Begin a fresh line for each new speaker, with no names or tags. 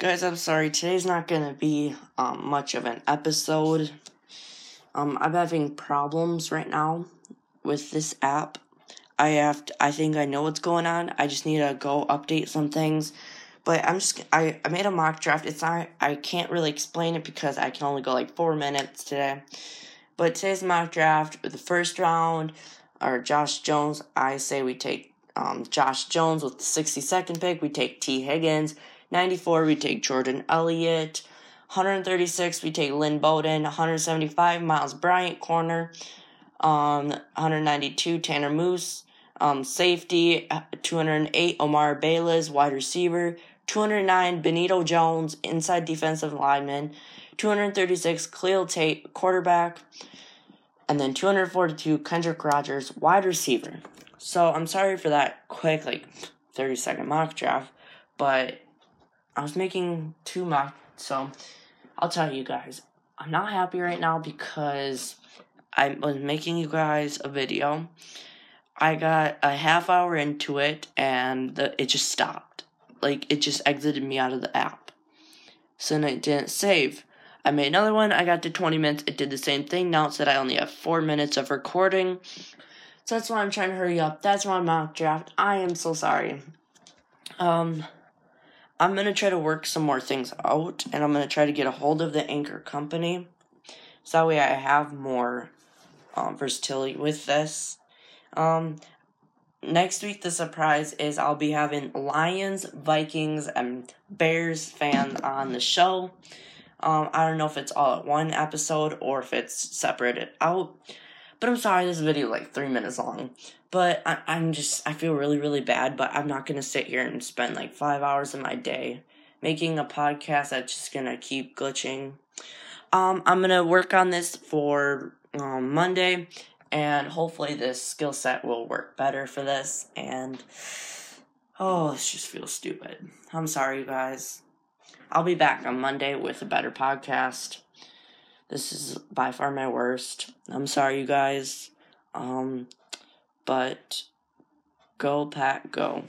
Guys, I'm sorry. Today's not gonna be um, much of an episode. Um, I'm having problems right now with this app. I have to, I think I know what's going on. I just need to go update some things. But I'm just I, I made a mock draft. It's not I can't really explain it because I can only go like four minutes today. But today's mock draft, the first round are Josh Jones. I say we take um, Josh Jones with the 62nd pick. We take Tee Higgins. 94, we take Jordan Elliott. 136, we take Lynn Bowden. 175, Myles Bryant, corner. Um, 192, Tanner Muse. Um, safety, 208, Omar Bayless, wide receiver. 209, Benito Jones, inside defensive lineman. 236, Khalil Tate, quarterback. And then 242, Kendrick Rogers, wide receiver. So I'm sorry for that quick, like 30 second mock draft, but I was making two mock, so I'll tell you guys, I'm not happy right now because I was making you guys a video. I got a half hour into it and the, it just stopped. Like it just exited me out of the app. So then it didn't save. I made another one. I got to 20 minutes. It did the same thing. Now it said I only have four minutes of recording. So that's why I'm trying to hurry up. That's why I'm mock draft. I am so sorry. Um, I'm gonna try to work some more things out, and I'm gonna try to get a hold of the anchor company, so that way I have more um, versatility with this. Um, next week, the surprise is I'll be having Lions, Vikings, and Bears fans on the show. Um, I don't know if it's all at one episode or if it's separated out. But I'm sorry, this video is like three minutes long. But I, I'm just, I feel really, really bad, but I'm not gonna sit here and spend like five hours of my day making a podcast that's just gonna keep glitching. Um, I'm gonna work on this for um, Monday, and hopefully this skill set will work better for this. And oh, this just feels stupid. I'm sorry, you guys. I'll be back on Monday with a better podcast. This is by far my worst. I'm sorry, you guys. Um, but go, Pack, go.